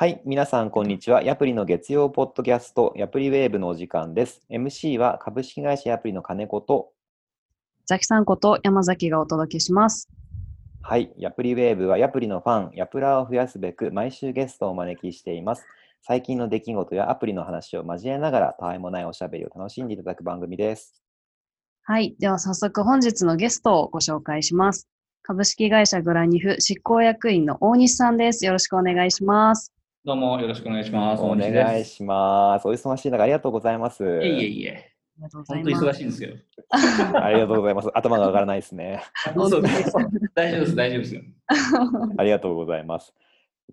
はい、皆さん、こんにちは。ヤプリの月曜ポッドキャスト、ヤプリウェーブのお時間です。MC は株式会社ヤプリの金子と、ザキさんこと山崎がお届けします。はい、ヤプリウェーブはヤプリのファン、ヤプラーを増やすべく毎週ゲストをお招きしています。最近の出来事やアプリの話を交えながら、たわいもないおしゃべりを楽しんでいただく番組です。はい。では早速本日のゲストをご紹介します。株式会社グラニフ執行役員の大西さんです。よろしくお願いします。どうもよろしくお願いします。お願いします。お忙しい中、ありがとうございます。いえいえいえ。ありがとうござ本当います。忙しいんですよ。ありがとうございます。頭が上がらないですね。大丈夫です、大丈夫ですよ。ありがとうございます。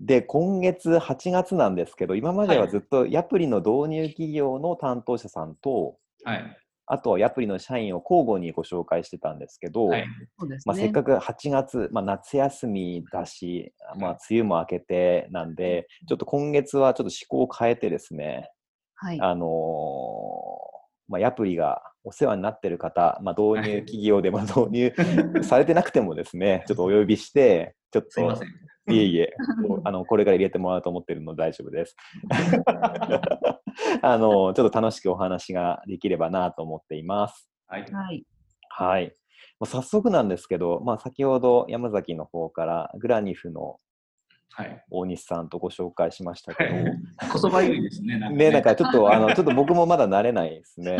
で、今月8月なんですけど、今まではずっとヤプリの導入企業の担当者さんと、はい。あとはヤプリの社員を交互にご紹介してたんですけど、はい。そうですまあ、せっね。かく8月、まあ、夏休みだし、まあ、梅雨も明けてなんで、ちょっと今月はちょっと思考を変えてですね、はい。あのーまあ、ヤプリがお世話になってる方、まあ、導入企業でも導入されてなくてもですね、ちょっとお呼びして、ちょっとすいえいえ、あのこれから入れてもらおうと思ってるので大丈夫です。あのちょっと楽しくお話ができればなと思っています。はい。はい。はい。まあ早速なんですけど、まあ、先ほど山崎の方からグラニフのはい。大西さんとご紹介しましたけど、こそばゆいですね。なんかね、なんかちょっと、あの、ちょっと僕もまだ慣れないですね。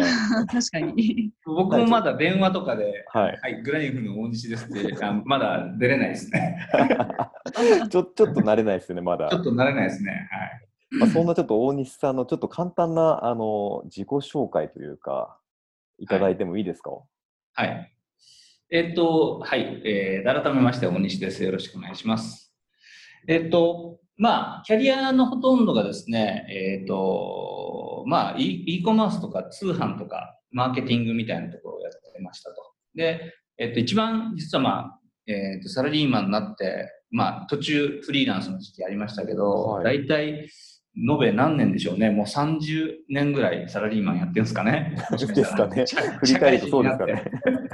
確かに。僕もまだ電話とかで、はい。はい、グラニフの大西ですって、あまだ出れないですね。ちょ、ちょっと慣れないですね、まだちょ。っと慣れないですね。まあ、そんなちょっと大西さんのちょっと簡単な、あの、自己紹介というか、いただいてもいいですか、はい。はい。えっと、はい。えー、改めまして大西です。よろしくお願いします。えっと、まあ、キャリアのほとんどがですね、えっと、まあ、e e コマースとか通販とか、マーケティングみたいなところをやってましたと。で、えっと、一番実はまあ、えっと、サラリーマンになって、まあ、途中フリーランスの時期ありましたけど、はい大体、延べ何年でしょうね。もう30年ぐらいサラリーマンやってるんですかね。ですかね。振り返るとそうですかね。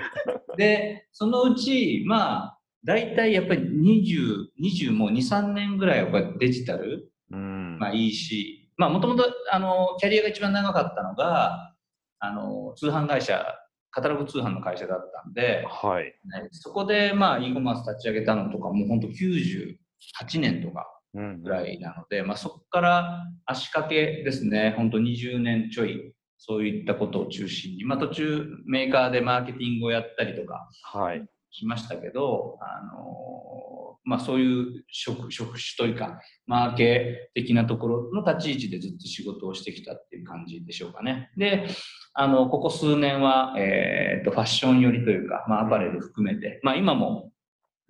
で、そのうち、まあ、大体やっぱり20、20もう2、3年ぐらいはデジタル、うん。まあいいし、まあもともと、あの、キャリアが一番長かったのが、あの、通販会社、カタログ通販の会社だったんで、はい。ねそこでまあ e コマース立ち上げたのとかもう本当98年とかうんぐらいなので、まあそこから足掛けですね、本当20年ちょい、そういったことを中心に、まあ途中メーカーでマーケティングをやったりとか、はい。しましたけど、あのまあそういう職職種というか、マーケ的なところの立ち位置でずっと仕事をしてきたっていう感じでしょうかね。で、あの、ここ数年は、えっと、ファッション寄りというか、まあアパレル含めて、まあ今も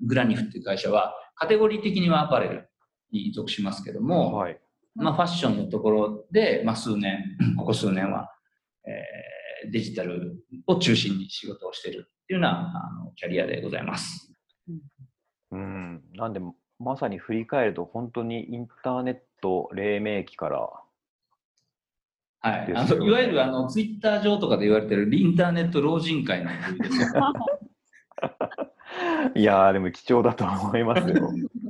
グラニフっていう会社は、カテゴリー的にはアパレルに属しますけども、はい。まあファッションのところで、まあ数年、ここ数年は、えーデジタルを中心に仕事をしているっていうようなあのキャリアでございます。うん。なんで、まさに振り返ると、本当にインターネット黎明期から、はい。あのいわゆるあのツイッター上とかで言われてるインターネット老人会の。いやー、でも貴重だと思いますよ。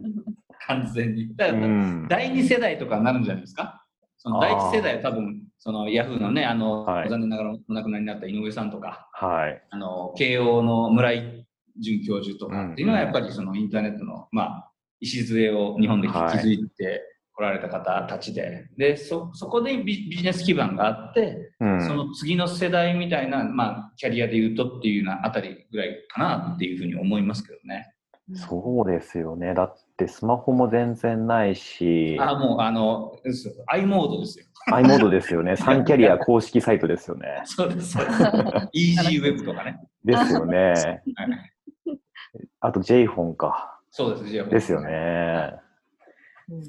完全に。だうからん。第二世代とかになるんじゃないですか？その第一世代は多分、そのヤフーのね、あの、はい残念ながらお亡くなりになった井上さんとか、はい。あの、慶応の村井准教授とかっていうのはやっぱりそのインターネットの、まあ、礎を日本で築いてこられた方たちで、で、そ、そこでビビジネス基盤があって、うん。その次の世代みたいな、まあ、キャリアで言うとっていうようなあたりぐらいかなっていうふうに思いますけどね。そうですよね。だってスマホも全然ないし、あ、もう、あの、i モードですよ。I モードですよね。サンキャリア公式サイトですよね。そうです。そうです EG ウェブとかね。ですよね。はいあと J フォンか。そうです。じゃあですよ。ね。うん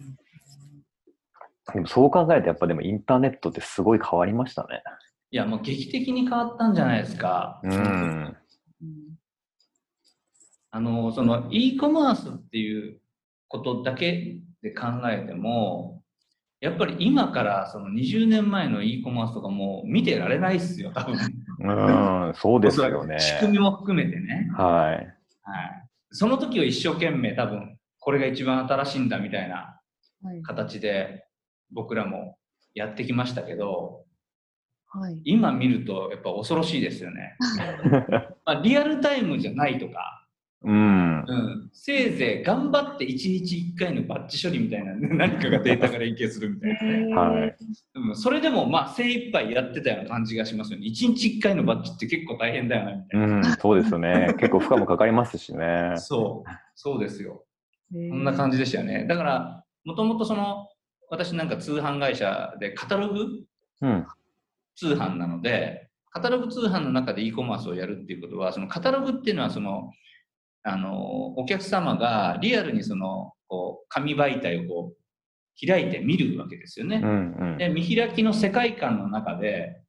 でもそう考えるとやっぱでもインターネットってすごい変わりましたね。いや、もう劇的に変わったんじゃないですか。うん。うんあの、その e コマースっていうことだけで考えても、やっぱり今からその20年前の e コマースとかもう見てられないっすよ、多分。うん、そうですよね。仕組みも含めてね。はい。はい。その時は一生懸命多分、これが一番新しいんだみたいなはい。形で僕らもやってきましたけど、はい。今見るとやっぱ恐ろしいですよね。まあ、リアルタイムじゃないとか、うん。うん、せいぜい頑張って1日1回のバッチ処理みたいな何かがデータが連携するみたいなね。はいうん、それでもまあ精一杯やってたような感じがしますよね。1日1回のバッチって結構大変だよなみたいな。うん、そうですよね。結構負荷もかかりますしね。そう、そうですよ。ここんな感じでしたよね。だから、もともとその、私なんか通販会社でカタログうん。通販なので、カタログ通販の中で e コマースをやるっていうことは、そのカタログっていうのは、その、あの、お客様がリアルにその、こう、紙媒体をこう、開いて見るわけですよね。うんうん。で、見開きの世界観の中で、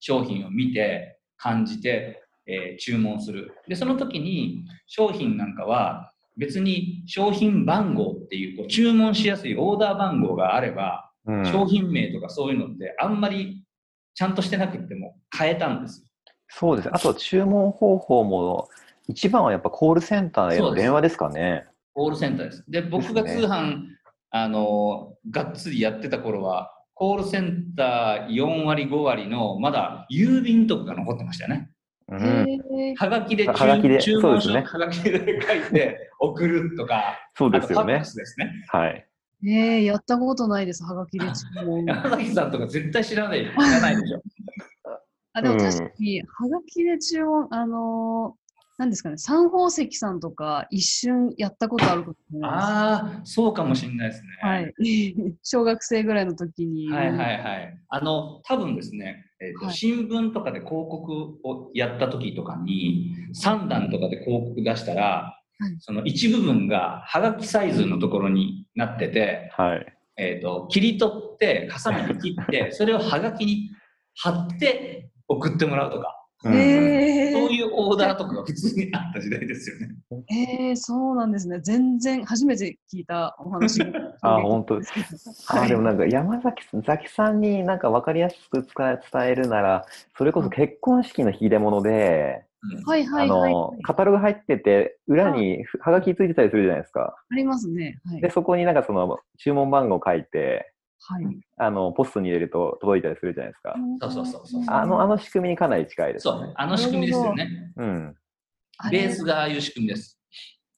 商品を見て、感じて、えー注文する。で、その時に商品なんかは別に商品番号っていうこう注文しやすいオーダー番号があれば、うん商品名とかそういうのってあんまりちゃんとしてなくても変えたんですよ。そうですね。あと注文方法も、一番はやっぱコールセンターへの電話ですかね。コールセンターです。で、僕が通販、あの、がっつりやってた頃は、コールセンター4割、5割の、まだ郵便とかが残ってましたよね。うん。はがきで注はがきで注文書、はがきで書いて送るとか、そうですよねですね。はい。えー、やったことないです、はがきで注文。山崎さんとか絶対知らない、知らないでしょ。あ、でもうん確かに、はがきで注文、あのー、なんですかね、三宝石さんとか一瞬やったことあるかもしれないああ、そうかもしれないですね。はい。小学生ぐらいの時に。はいはいはい。あの、多分ですね、えーとはい新聞とかで広告をやった時とかに、3段とかで広告出したら、はいその一部分がはがきサイズのところになってて、はい。えー、と切り取って、ハサミで切って、それをはがきに貼って送ってもらうとか、えー、そういうオーダーとかが普通にあった時代ですよね。えー、そうなんですね。全然初めて聞いたお話。あ本当ですあでもなんか山崎崎さんになんか分かりやすく伝え伝えるなら、それこそ結婚式の秀で物で、うんはいはあいはい。の、カタログ入ってて、裏にはがきついてたりするじゃないですか。ありますね。はい。で、そこになんかその注文番号書いて、はい。あの、ポストに入れると届いたりするじゃないですか。そうそうそうそうあの、あの仕組みにかなり近いですねそう、。あの仕組みですよね。うん。ベースがああいう仕組みです。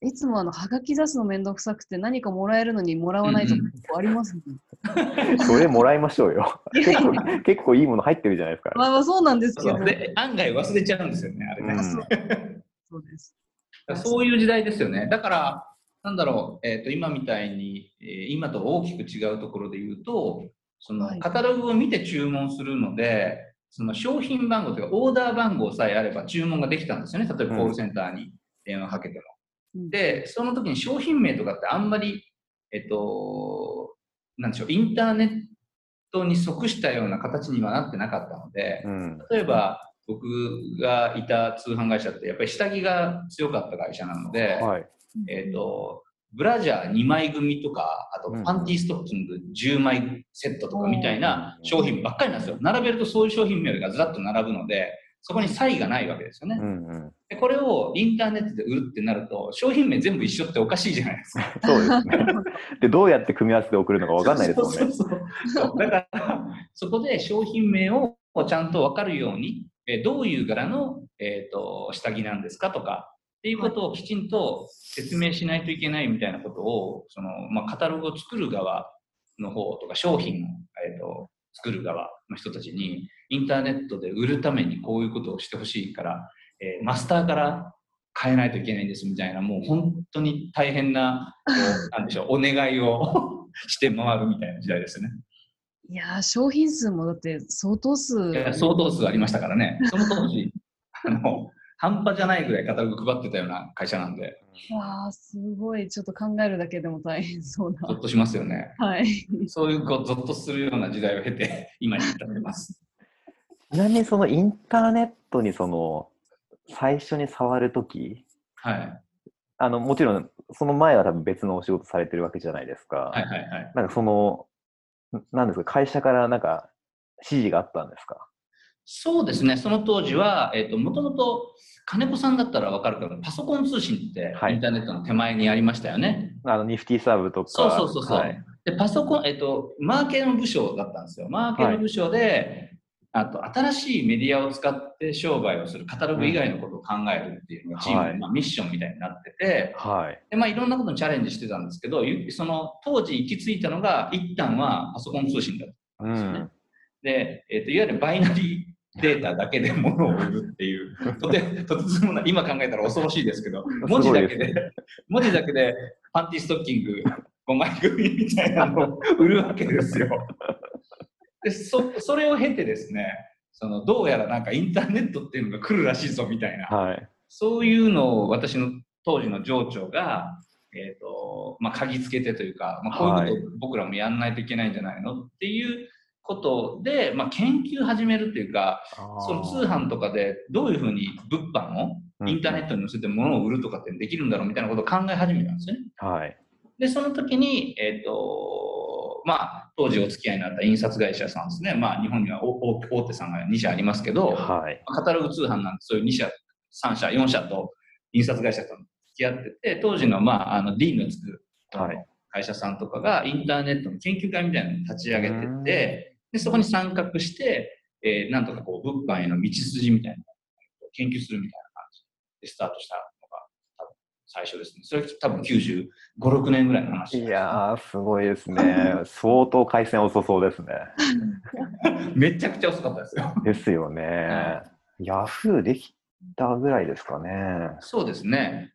いつもあの、はがき出すのめんどくさくて何かもらえるのにもらわないとうんうん結構ありますね。それもらいましょうよ。結構、結構いいもの入ってるじゃないですか。まあまあそうなんですけど。で案外忘れちゃうんですよね、あれね。うんそうです。そういう時代ですよね。だから、なんだろう、えー、と今みたいに、えー今と大きく違うところで言うと、そはいのカタログを見て注文するので、その商品番号というか、オーダー番号さえあれば注文ができたんですよね。例えばうんコールセンターに電話かけても。うんで、その時に商品名とかってあんまり、えっと、なんでしょう、インターネットに即したような形にはなってなかったので、うん。例えば僕がいた通販会社ってやっぱり下着が強かった会社なので、はい。えっ、と、ブラジャー2枚組とか、あとうんパンティーストッキング10枚セットとかみたいなうん商品ばっかりなんですよ。並べるとそういう商品名がずらっと並ぶので、そこに差異がないわけですよね。うんうん。でこれをインターネットで売るってなると、商品名全部一緒っておかしいじゃないですか。そうですね。で、どうやって組み合わせて送るのか分かんないですもんね。そうそうそうそうだから、そこで商品名をちゃんと分かるように、えどういう柄の、えー、と下着なんですかとか、っていうことをきちんと説明しないといけないみたいなことを、そのまあ、カタログを作る側の方とか、商品を、えー、と作る側の人たちに、インターネットで売るためにこういうことをしてほしいから、えーマスターから変えないといけないんですみたいな、もう本当に大変な、なんでしょう、お願いを して回るみたいな時代ですね。いやー、商品数もだって相当数。相当数ありましたからね、その当時、あの、半端じゃないぐらいカタログ配ってたような会社なんで、わあ、すごい。ちょっと考えるだけでも大変そうな。ゾッとしますよね。はい。そういうこうゾッとするような時代を経て、今に至ってます。ちなみにそのインターネットにその、最初に触るとき、はい。あの、もちろん、その前は多分別のお仕事されてるわけじゃないですか。はいはいはい。なんかその、んなんですか、会社からなんか指示があったんですか？そうですね、その当時は、えっ、と、もともと、金子さんだったらわかるけど、パソコン通信ってはいインターネットの手前にありましたよね。あの、ニフティサーブとか。そうそうそうそう。はいで、パソコン、えっと、マーケの部署だったんですよ。マーケの部署で、あと、新しいメディアを使って商売をするカタログ以外のことを考えるっていうのがチームの、はいまあ、ミッションみたいになってて、はい。で、まあ、いろんなことにチャレンジしてたんですけど、ゆその、当時行き着いたのが、一旦はパソコン通信だったうんですよねん。で、えっと、いわゆるバイナリーデータだけで物を売るっていう、とて、とてつもない、今考えたら恐ろしいですけど、文字だけで、で文字だけでパンティストッキング5枚組みたいなのを 売るわけですよ。で、そ、それを経てですね、その、どうやらなんかインターネットっていうのが来るらしいぞみたいな、はい。そういうのを私の当時の上長が、えっ、と、まあ、嗅ぎつけてというか、まあ、こういうことを僕らもやんないといけないんじゃないのっていうことで、まあ、研究始めるっていうか、その通販とかでどういうふうに物販をインターネットに載せて物を売るとかってできるんだろうみたいなことを考え始めたんですよね。ト。はい。で、その時に、えっ、と、まあ、当時お付き合いになった印刷会社さんですね。まあ、日本には大大手さんが2社ありますけど、はい。カタログ通販なんてそういう2社、3社、4社と印刷会社と付き合ってて、当時の、まあ、あの、D のつく、はい会社さんとかがインターネットの研究会みたいなのを立ち上げてて、で、そこに参画して、えーなんとかこう、物販への道筋みたいな研究するみたいな感じでスタートしたのが、多分最初ですね。それ多分95、6年ぐらいの話。いやー、すごいですね。相当回線遅そうですね。めちゃくちゃ遅かったですよ。ですよねは。ヤフーできたぐらいですかね。そうですね。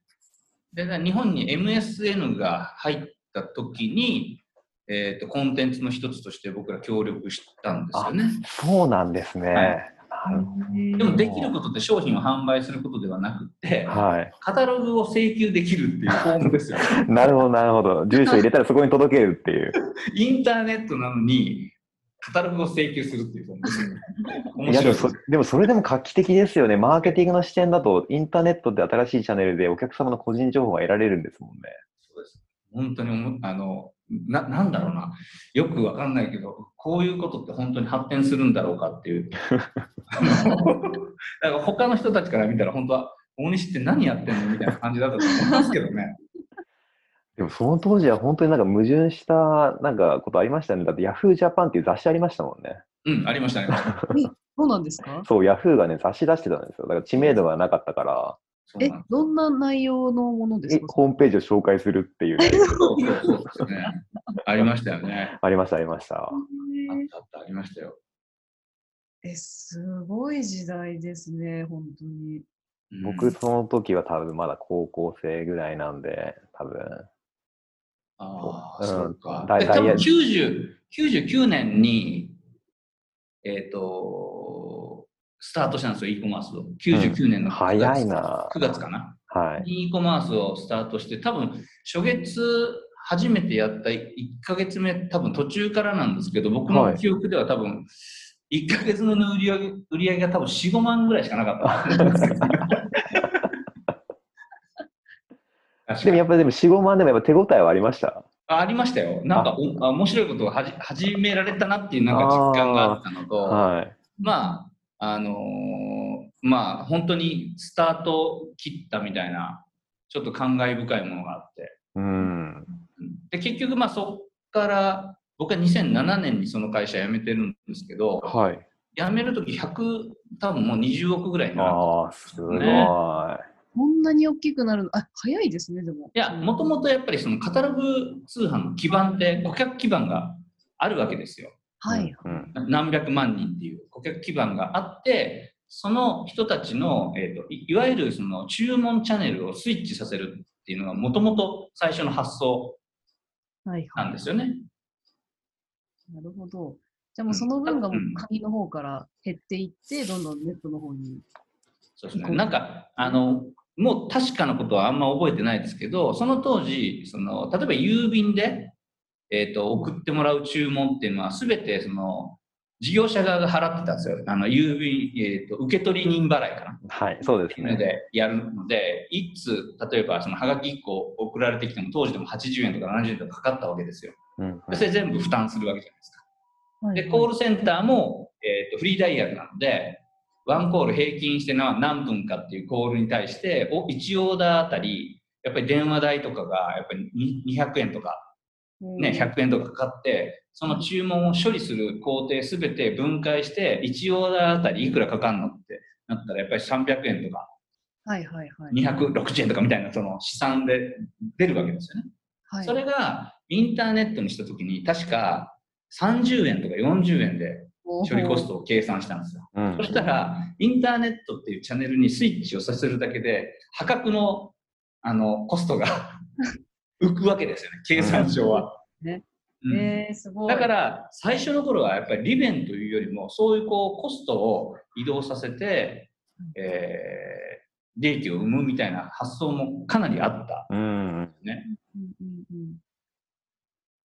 で、日本に MSN が入った時に、えっ、と、コンテンツの一つとして僕ら協力したんですよね。そうなんですね。はいなるほでもできることって商品を販売することではなくて、ど。はい。カタログを請求できるっていうフォームですよ。なるほど、なるほど。住所入れたらそこに届けるっていう。インターネットなのに、カタログを請求するっていうフォームですよ。面いやでもそでもそれでも画期的ですよね。マーケティングの視点だと、インターネットで新しいチャンネルでお客様の個人情報が得られるんですもんね。そうです。本当にあのな、なんだろうな。よくわかんないけど、こういうことって本当に発展するんだろうかっていう。だから他の人たちから見たら本当は、大西って何やってんのみたいな感じだったと思いますけどね。でもその当時は本当になんか矛盾したなんかことありましたよね。だって Yahoo Japan っていう雑誌ありましたもんね。うん、ありましたね。そうなんですか？そう、Yahoo がね、雑誌出してたんですよ。だから知名度がなかったから、えどんな内容のものですか？えホームページを紹介するっていうね、そうそうそうですね。ありましたよね。ありました、ありました。あったあった、ありましたよ。え、すごい時代ですね、本当に。うん僕、その時は多分まだ高校生ぐらいなんで、多分。ああ、うんそうか。ダイダイヤで多分90 99年に、えっ、と、スタートしたんですよ、e コマースを。99年の9月,、早いな9月かな。はい。e コマースをスタートして、多分初月初めてやった1ヶ月目、多分途中からなんですけど、僕のはい記憶では多分、1ヶ月の売り上げ売り上げが多分4、5万ぐらいしかなかった でもやっぱりでも4、5万でもやっぱ手応えはありました？あありましたよ。なんかおあ面白いことをはじ始められたなっていうなんか実感があったのと、はい。まあ、あのーまあ、本当にスタート切ったみたいな、ちょっと感慨深いものがあって。うん。うんで、結局、まあ、そっから、僕は2007年にその会社辞めてるんですけど、はい。辞めるとき100、多分もう20億ぐらいになる。ああ、すごい。ねこんなに大きくなるの、あ、早いですね、でも。いや、もともとやっぱりそのカタログ通販の基盤って顧客基盤があるわけですよ。はい。うん。何百万人っていう顧客基盤があって、その人たちの、えーといいわゆるその注文チャンネルをスイッチさせるっていうのがもともと最初の発想はい。なんですよね。なるほど。じゃあもうその分がもううん紙の方から減っていって、どんどんネットの方に。そうですね。なんか、あの、もう確かなことはあんま覚えてないですけど、その当時、その、例えば郵便で、えっ、と、送ってもらう注文っていうのは、すべてその、事業者側が払ってたんですよ。あの、郵便、えっ、と、受取人払いかな。はい、そうですっていうのね。でやるので、いつ、例えばそのハガキ1個送られてきても、当時でも80円とか70円とかかかったわけですよ。うんうんでそれ全部負担するわけじゃないですか。はいで、コールセンターも、えー、とフリーダイヤルなので、ワンコール平均してな何分かっていうコールに対して、お1オーダーあたり、やっぱり電話代とかがやっぱりに200円とかね、100円とかかかって、その注文を処理する工程すべて分解して、1オーダーあたりいくらかかんのってなったら、やっぱり300円とかはいはいはい。260円とかみたいなその試算で出るわけですよね。はい、それがインターネットにしたときに、確か30円とか40円で処処理コストを計算したんですよ。うんそしたら、インターネットっていうチャンネルにスイッチをさせるだけで、破格のあのコストが 浮くわけですよね、計算上は。ねうんえー、すごい。だから、最初の頃はやっぱり利便というよりも、そういうこうコストを移動させて、えー利益を生むみたいな発想もかなりあったうん。んですね。うんうん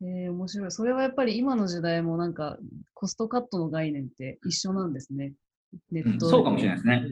うん。えー、面白い。それはやっぱり今の時代もなんかコストカットの概念って一緒なんですね。ネット、うんそうかもしれないですね。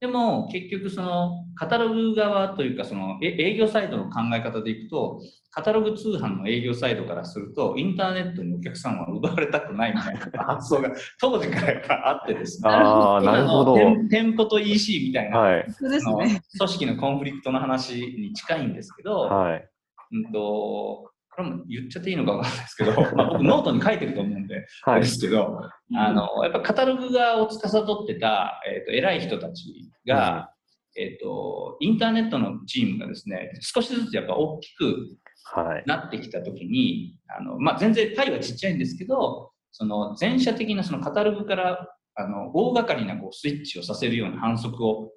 でも結局そのカタログ側というかそのえ営業サイドの考え方でいくとカタログ通販の営業サイドからするとインターネットにお客さんは奪われたくないみたいな発想が 当時からやっぱあってですねああ、なるほど。店店舗と EC みたいな、はい。組織のコンフリクトの話に近いんですけど、はい。うんとこれも言っちゃっていいのかわかんないですけど、まあ、僕ノートに書いてると思うんで、あはいれで。すけど、あの、やっぱカタログ側を司ってた、えっ、と、偉い人たちが、えっ、と、インターネットのチームがですね、少しずつやっぱ大きくはい。なってきたときに、あの、まあ、全然パイはちっちゃいんですけど、その全社的なそのカタログから、あの、大掛かりなこうスイッチをさせるような販促を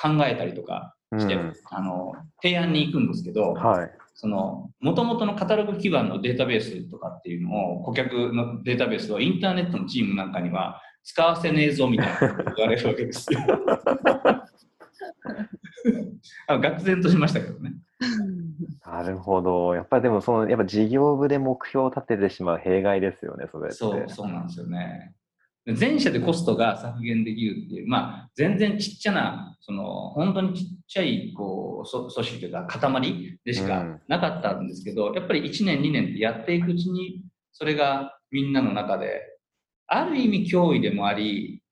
考えたりとかして、うんあの、提案に行くんですけど、はい。その、元々のカタログ基盤のデータベースとかっていうのを、顧客のデータベースをインターネットのチームなんかには使わせねえぞみたいなことを言われるわけですよ。あの愕然としましたけどね。なるほど。やっぱりでも、その、やっぱ事業部で目標を立ててしまう弊害ですよね、それって。そう、そうなんですよね。全社でコストが削減できるっていう、まあ、全然ちっちゃな、その、本当にちっちゃい、こう、そ組織というか、塊でしかうんなかったんですけど、やっぱり1年、2年ってやっていくうちに、それがみんなの中で、ある意味脅威でもあり、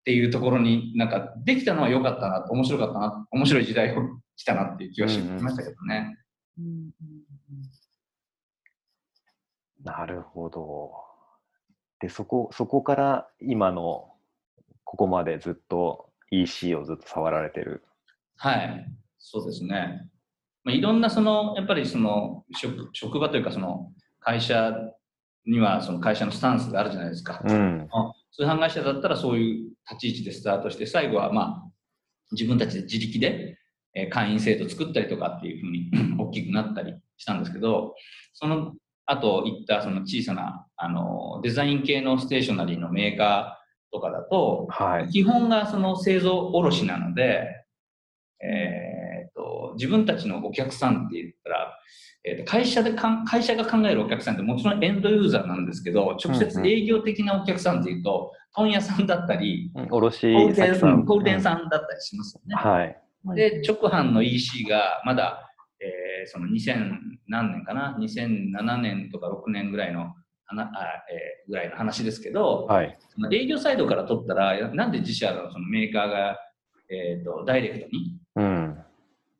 っていうところになんかできたのは良かったな、面白かったな、面白い時代を来たなっていう気はしましたけどね。うんうんなるほど。で、そこ、そこから今の、ここまでずっと EC をずっと触られてる。はい、そうですね。まあ、いろんなその、やっぱりその職職場というか、その会社にはその会社のスタンスがあるじゃないですか。うん。あ通販会社だったらそういう立ち位置でスタートして、最後はまあ自分たちで自力でえー会員制度作ったりとかっていうふうに 大きくなったりしたんですけど、その後言ったその小さなあのデザイン系のステーショナリーのメーカーとかだと、はい。基本がその製造卸なので、えー、と自分たちのお客さんって言ったら、えー、と会社でかん会社が考えるお客さんってもちろんエンドユーザーなんですけど直接営業的なお客さんっていうと、問屋さんだったりうん卸小売店先さん。小売店ん。さんだったりしますよね。はい。うんで直販の EC がまだ、えーその2000何年かな？2007年とか6年ぐらいの話あ、えーぐらいの話ですけど、はい。営業サイドから取ったら、なんで自社のそのメーカーが、えー、とダイレクトにうん。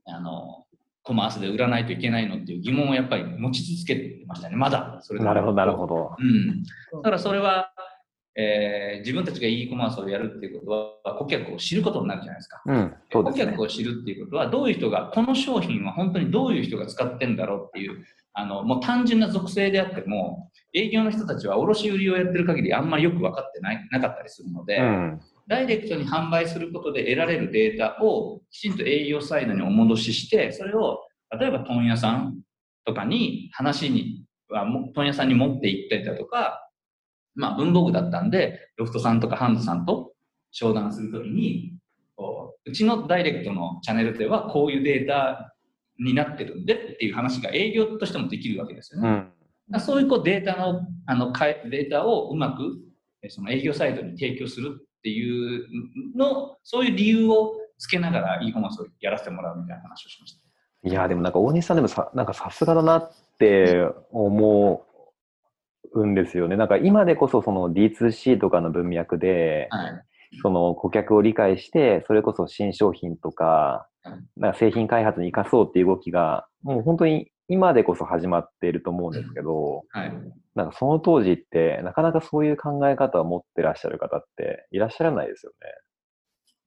あのコマースで売らないといけないのっていう疑問をやっぱり持ち続けてましたね、まだ。それなるほど、なるほど。うん。だからそれは、えー自分たちが e コマースをやるっていうことは、顧客を知ることになるじゃないですか。うん。そうですね顧客。を知るっていうことは、どういう人が、この商品は本当にどういう人が使ってんだろうっていう、あの、もう単純な属性であっても、営業の人たちは卸売りをやってる限りあんまりよく分かってないなかったりするので、うん。ダイレクトに販売することで得られるデータをきちんと営業サイドにお戻しして、それを例えば問屋さんとかに話に、問屋さんに持って行ったりだとか、まあ文房具だったんで、ロフトさんとかハンズさんと商談するときに、こううちのダイレクトのチャンネルではこういうデータになってるんでっていう話が営業としてもできるわけですよね。うん。そういうこうデータのあのかえデータをうまくえその営業サイトに提供するっていうのそういう理由をつけながら e コマースをやらせてもらうみたいな話をしました。いや、でもなんか大西さんでもさ、なんかさすがだなって思うんですよね。なんか今でこそその D2C とかの文脈で、はい。その顧客を理解して、それこそ新商品とかうん、なんか製品開発に生かそうっていう動きが、もう本当に今でこそ始まっていると思うんですけど、はい。なんかその当時って、なかなかそういう考え方を持ってらっしゃる方っていらっしゃらないですよね。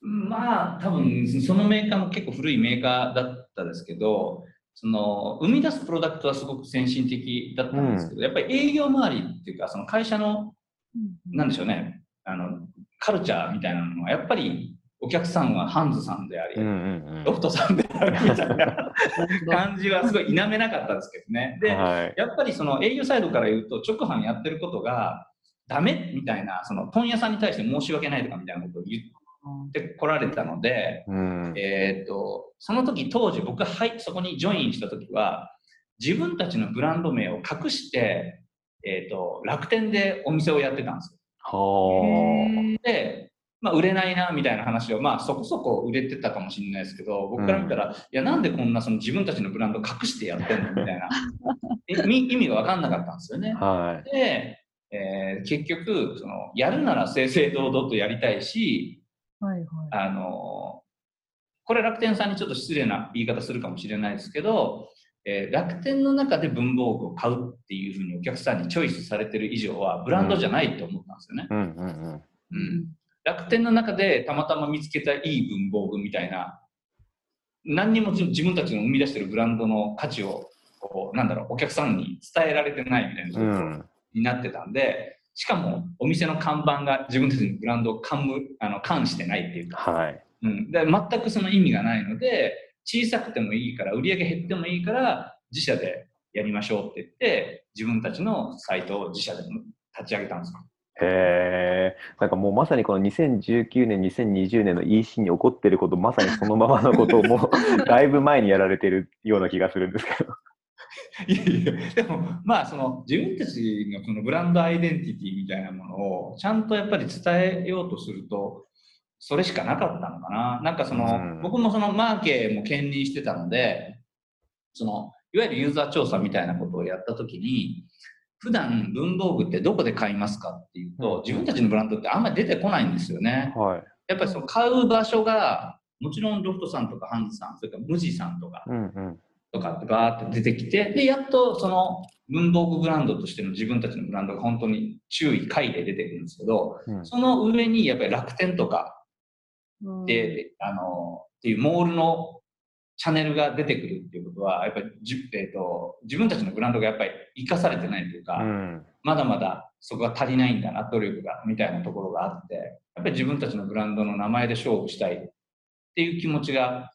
まあ、多分そのメーカーも結構古いメーカーだったですけど、その生み出すプロダクトはすごく先進的だったんですけど、やっぱり営業周りっていうか、その会社の、なんでしょうね、あの、カルチャーみたいなのは、やっぱりお客さんはハンズさんであり、うんうんロフトさんであるみたいな感じはすごい否めなかったですけどね。うん。で、はい。やっぱりその営業サイドから言うと、直販やってることがダメみたいな、その問屋さんに対して申し訳ないとかみたいなことを言ってこられたので、うん。えっ、と、その時当時僕が入そこにジョインした時は、自分たちのブランド名を隠して、えっ、と、楽天でお店をやってたんですよ。はで、まあ、売れないなみたいな話を、まあ、そこそこ売れてたかもしれないですけど、僕から見たら、いや、なんでこんなその自分たちのブランド隠してやってんの？みたいな、意味が分かんなかったんですよねあ。。はい。で、えー結局その、やるなら正々堂々とやりたいし、はいはい。あのこれ楽天さんにちょっと失礼な言い方するかもしれないですけど、えー楽天の中で文房具を買うっていうふうにお客さんにチョイスされてる以上はブランドじゃないと思ったんですよね。うんうんうん。うん楽天の中でたまたま見つけたいい文房具みたいな何にも自自分たちの生み出してるブランドの価値をこうなんだろうお客さんに伝えられてないみたいな状う況ん。になってたんで、しかもお店の看板が自分たちのブランドを冠むあの冠してないっていうか、はい。うん、で全くその意味がないので小さくてもいいから売り上げ減ってもいいから自社でやりましょうって言って自分たちのサイトを自社で立ち上げたんですよ。へえ。なんかもうまさにこの2019年、2020年の EC に起こってること、まさにそのままのことをもう だいぶ前にやられてるような気がするんですけど。いやいや、でも、まあ、その自分たちのそのブランドアイデンティティみたいなものをちゃんとやっぱり伝えようとすると、それしかなかったのかな。なんかその、うん僕もそのマーケも兼任してたので、その、いわゆるユーザー調査みたいなことをやったときに、普段文房具ってどこで買いますかっていうと、自分たちのブランドってあんまり出てこないんですよね。はい。やっぱりその買う場所が、もちろんロフトさんとかハンズさん、それから無地さんとか、うんうん。とかってバーって出てきて、で、やっとその文房具ブランドとしての自分たちのブランドが本当に注意回で出てくるんですけど、うんその上にやっぱり楽天とかうんで、あの、っていうモールのチャンネルが出てくるっていうことは、やっぱりじ、えっ、と、自分たちのブランドがやっぱり生かされてないというか、うん。まだまだそこが足りないんだな、努力が、みたいなところがあって、やっぱり自分たちのブランドの名前で勝負したいっていう気持ちが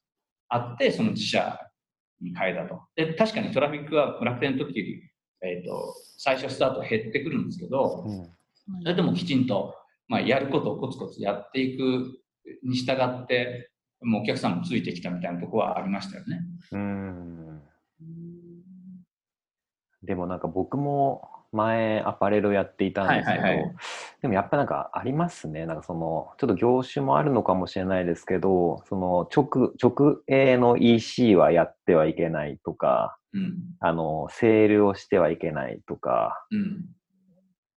あって、その自社に変えたと。で、確かにトラフィックは楽天の時より、えっ、と、最初スタート減ってくるんですけど、うんそれでもきちんと、まあ、やることをコツコツやっていくに従って、もうお客さんもついてきたみたいなところはありましたよね。うん。でもなんか僕も前アパレルをやっていたんですけど、はいはいはいでもやっぱなんかありますね。なんかその、ちょっと業種もあるのかもしれないですけど、その直、直営の EC はやってはいけないとか、うん。あの、セールをしてはいけないとか、うん。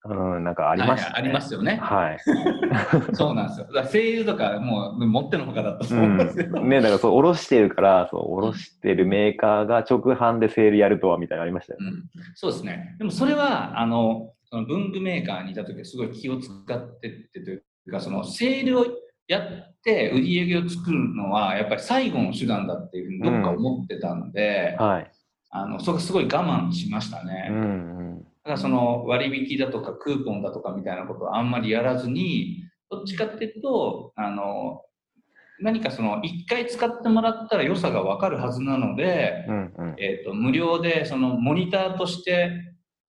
うん、なんかありましたね。ありますよね。はい。そうなんですよ。だ声優とかもう持ってのほかだったとう思うんですよ。ん。ね、だからそう、おろしてるから、そう、おろしてるメーカーが直販でセールやるとは、みたいなのありましたよね。うん、そうですね。でもそれは、あの、その文具メーカーにいた時はすごい気を使ってってというか、そのセールをやって売り上げを作るのは、やっぱり最後の手段だっていうふうにどっか思ってたんで、はい。あの、そこすごい我慢しましたね。うんうん。だからその割引だとかクーポンだとかみたいなことはあんまりやらずに、どっちかっていうと、あの、何かその一回使ってもらったら良さがわかるはずなので、うんうん。えっ、と、無料でそのモニターとして、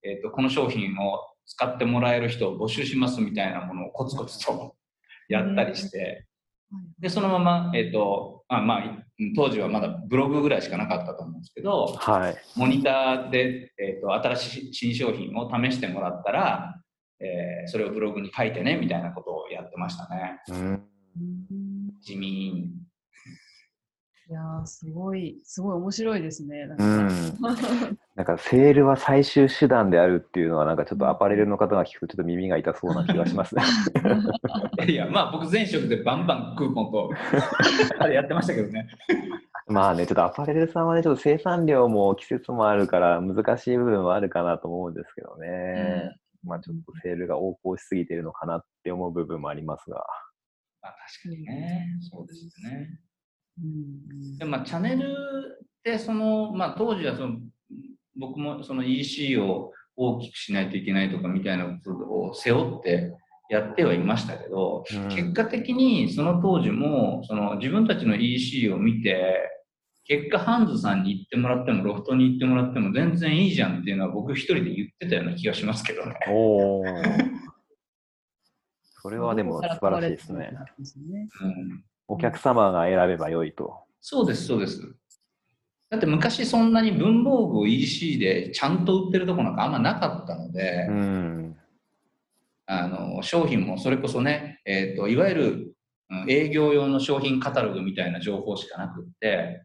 えっ、と、この商品を使ってもらえる人を募集しますみたいなものをコツコツとやったりして、で、そのまま、えっ、と、あまあ、うん当時はまだブログぐらいしかなかったと思うんですけど、はい。モニターで、えー、と新しい新商品を試してもらったら、えーそれをブログに書いてねみたいなことをやってましたね。うん。うん地味に。いやーすごい、すごい面白いですね。なんうかん。なんかセールは最終手段であるっていうのは、なんかちょっとアパレルの方が聞くとちょっと耳が痛そうな気がしますね。いや、まあ僕前職でバンバンクーポンとあ れやってましたけどね。まあね、ちょっとアパレルさんはね、ちょっと生産量も季節もあるから難しい部分はあるかなと思うんですけどね。まあちょっとセールが横行しすぎてるのかなって思う部分もありますが。まあ確かにね、そうですね。うんでまあ、チャンネルってその、まあ、当時はその僕もその EC を大きくしないといけないとかみたいなことを背負ってやってはいましたけど、うん結果的にその当時もその自分たちの EC を見て結果ハンズさんに行ってもらってもロフトに行ってもらっても全然いいじゃんっていうのは僕一人で言ってたような気がしますけどね。おお。それはでも素晴らしいですね。うんお客様が選べば良いと。そうです、そうです。だって昔そんなに文房具を EC でちゃんと売ってるとこなんかあんまなかったので、うん。あの商品もそれこそね、えー、といわゆるうん営業用の商品カタログみたいな情報しかなくって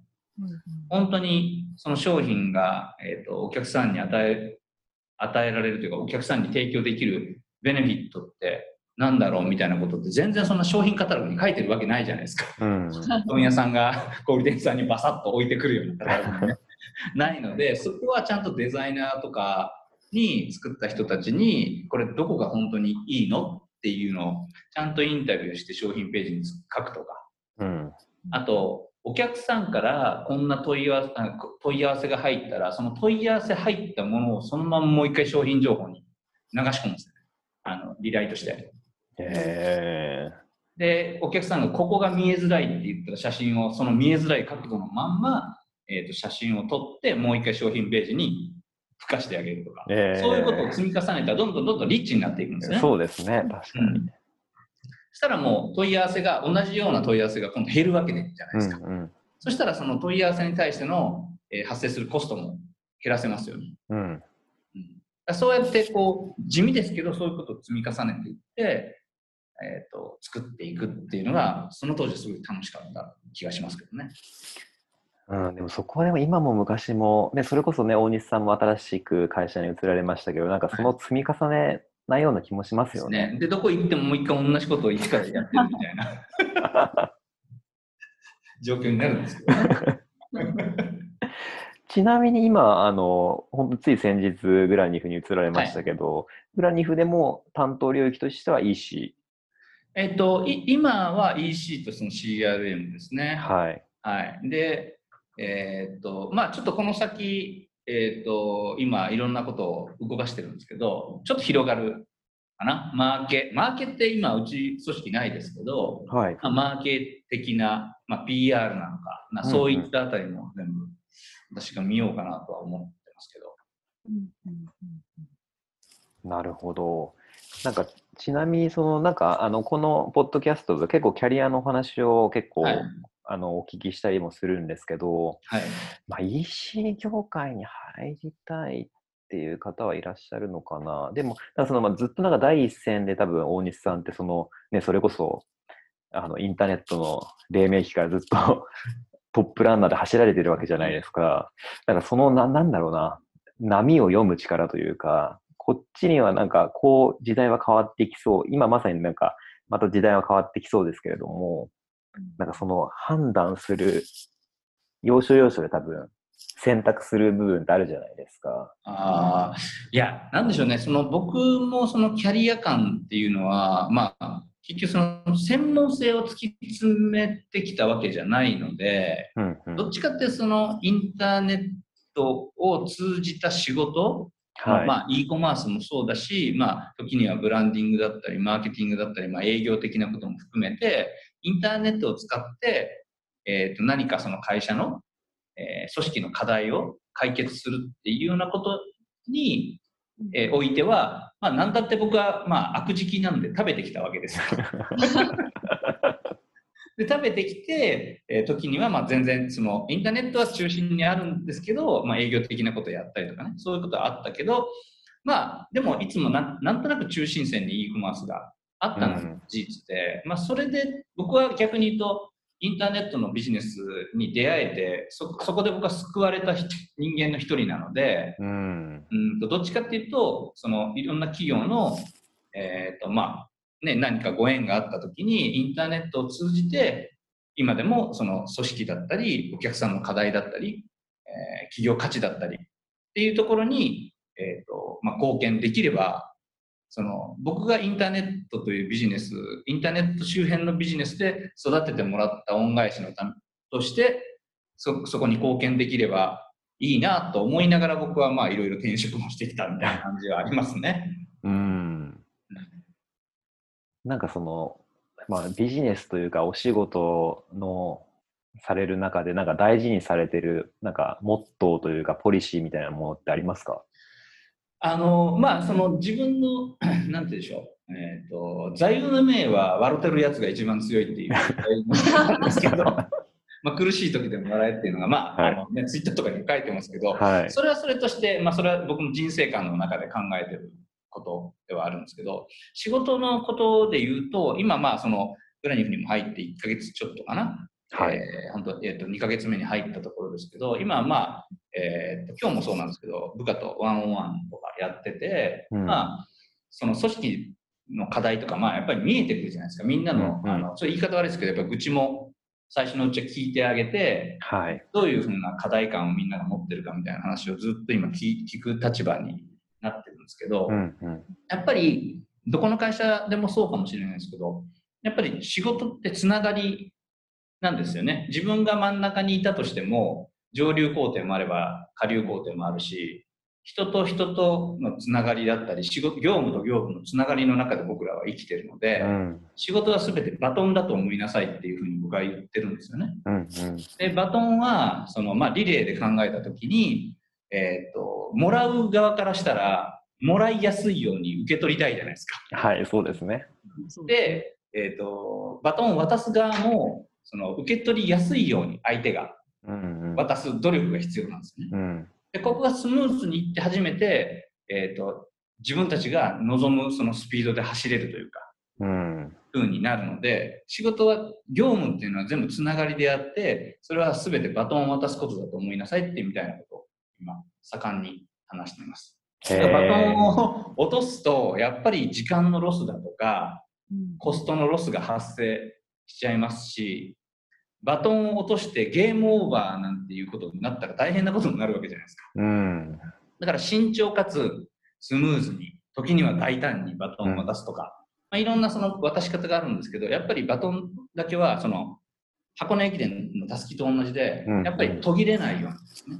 本当にその商品が、えー、とお客さんに与え与えられるというかお客さんに提供できるベネフィットってなんだろうみたいなことって全然そんな商品カタログに書いてるわけないじゃないですか。うん。問屋さんが小売店さんにバサッと置いてくるようなカタログねないのでそこはちゃんとデザイナーとかに作った人たちにこれどこが本当にいいのっていうのをちゃんとインタビューして商品ページに書くとかうん。あとお客さんからこんな問い合わせあ問い合わせが入ったらその問い合わせ入ったものをそのままもう一回商品情報に流し込むんですねあのリライトして。へえ。で、お客さんがここが見えづらいって言ったら写真を、その見えづらい角度のまんま、えー、と写真を撮って、もう一回商品ページに付かしてあげるとか、えーそういうことを積み重ねたら、どんどんどんどんリッチになっていくんですね。そうですね。確かに。そしたらもう問い合わせが、同じような問い合わせが今度減るわけでじゃないですか。うんうん。そしたらその問い合わせに対しての、えー発生するコストも減らせますよね。うん。うん、そうやってこう地味ですけどそういうことを積み重ねていって、えー、と作っていくっていうのがその当時すごい楽しかった気がしますけどね。うん、でもそこはでも今も昔も、ね、それこそね、大西さんも新しく会社に移られましたけど、なんかその積み重ねなような気もしますよね。ねでどこ行ってももう一回同じことを一からやってるみたいな 状況になるんですけどね。ちなみに今、あの、本当つい先日、グラニフに移られましたけど、グラニフでも担当領域としては EC。えっとい今は EC とその CRM ですね。はい。はい、で、えーっと、まあちょっとこの先、えーっと、今いろんなことを動かしてるんですけど、ちょっと広がるかな。マーケ、マーケって今うち組織ないですけど、はい。まあ、マーケ的な、まあ、PR なのかな、うんうんそういったあたりも全部私が見ようかなとは思ってますけど。なるほど。なんか、ちなみに、その、なんか、あの、このポッドキャストで結構キャリアのお話を結構、はいあの、お聞きしたりもするんですけど、はい。まあ、EC 業界に入りたいっていう方はいらっしゃるのかな。でも、なんかそのまあずっとなんか第一線で多分大西さんってその、ね、それこそあのインターネットの黎明期からずっと トップランナーで走られてるわけじゃないですか。だからそのな、なんだろうな、波を読む力というか、こっちにはなんかこう時代は変わっていきそう。今まさになんかまた時代は変わってきそうですけれども、なんかその判断する要所要所で多分選択する部分ってあるじゃないですか。ああ、いや、なんでしょうね、その僕もそのキャリア感っていうのは、まあ、結局その専門性を突き詰めてきたわけじゃないので、うんうん。どっちかってそのインターネットを通じた仕事、はい。まあ、e コマースもそうだし、まあ、時にはブランディングだったり、マーケティングだったり、まあ、営業的なことも含めて、インターネットを使って、えー、と何かその会社の、えー組織の課題を解決するっていうようなことに、えーおいては、まあ、なんだって僕は、まあ、悪時期なんで食べてきたわけですよ。で食べてきて、えー時にはまあ全然そのインターネットは中心にあるんですけど、まあ、営業的なことをやったりとかねそういうことはあったけどまあでもいつもなんなんとなく中心線に e コマースがあったの事実で、まあ、それで僕は逆に言うとインターネットのビジネスに出会えてそそこで僕は救われた人人間の一人なのでうん。うんとどっちかっていうとそのいろんな企業の、えーとまあね、何かご縁があった時にインターネットを通じて今でもその組織だったり、お客さんの課題だったり、えー企業価値だったりっていうところに、えっ、と、まあ、貢献できれば、その僕がインターネットというビジネス、インターネット周辺のビジネスで育ててもらった恩返しのためとして、そ、そこに貢献できればいいなと思いながら僕はまあいろいろ転職もしてきたみたいな感じはありますね。うん。なんかその、まあビジネスというかお仕事のされる中でなんか大事にされてるなんかモットーというかポリシーみたいなものってありますか？あの、まあ、その自分の、なんて言うんでしょう。えっ、と、座右の銘は笑ってるやつが一番強いっていう なんですけど、まあ、苦しい時でも笑えっていうのが、まあ、はいあのね、ツイッターとかにも書いてますけど、はい。それはそれとして、まあ、それは僕の人生観の中で考えてることではあるんですけど、仕事のことで言うと、今、まあ、その、グラニフにも入って1ヶ月ちょっとかな？はい。えー本当、えっ、と、2ヶ月目に入ったところですけど、今はまあ、えーと、今日もそうなんですけど、部下とワンオンワンとかやってて、うんまあ、その組織の課題とか、まあ、やっぱり見えてくるじゃないですか。みんなの、うんうんあの、そういう言い方悪いですけど、やっぱ愚痴も最初のうちは聞いてあげて、はい。どういうふうな課題感をみんなが持ってるかみたいな話をずっと今聞聞く立場にですけど、うんうん。やっぱり、どこの会社でもそうかもしれないですけど、やっぱり仕事ってつながりなんですよね。自分が真ん中にいたとしても、上流工程もあれば下流工程もあるし、人と人とのつながりだったり、仕事、業務と業務のつながりの中で僕らは生きてるので、うん仕事は全てバトンだと思いなさいっていうふうに僕は言ってるんですよね。うんうん。で、バトンは、その、まあ、リレーで考えたときに、えっ、と、もらう側からしたら、もらいやすいように受け取りたいじゃないですか。はい、そうですね。で、えっ、と、バトンを渡す側も、その、受け取りやすいように相手が。渡す努力が必要なんですね。うん。で、ここがスムーズにいって初めて、えっ、と、自分たちが望むそのスピードで走れるというか、うん。風になるので、仕事は、業務っていうのは全部つながりであって、それは全てバトンを渡すことだと思いなさいってみたいなことを今、盛んに話しています。へバトンーを落とすと、やっぱり時間のロスだとか、うん。コストのロスが発生しちゃいますし、バトンを落としてゲームオーバーなんていうことになったら大変なことになるわけじゃないですか。うん。だから慎重かつスムーズに、時には大胆にバトンを渡すとか、まあ、いろんなその渡し方があるんですけど、やっぱりバトンだけは、その、箱根駅伝のたすきと同じでうん、やっぱり途切れないようにですね、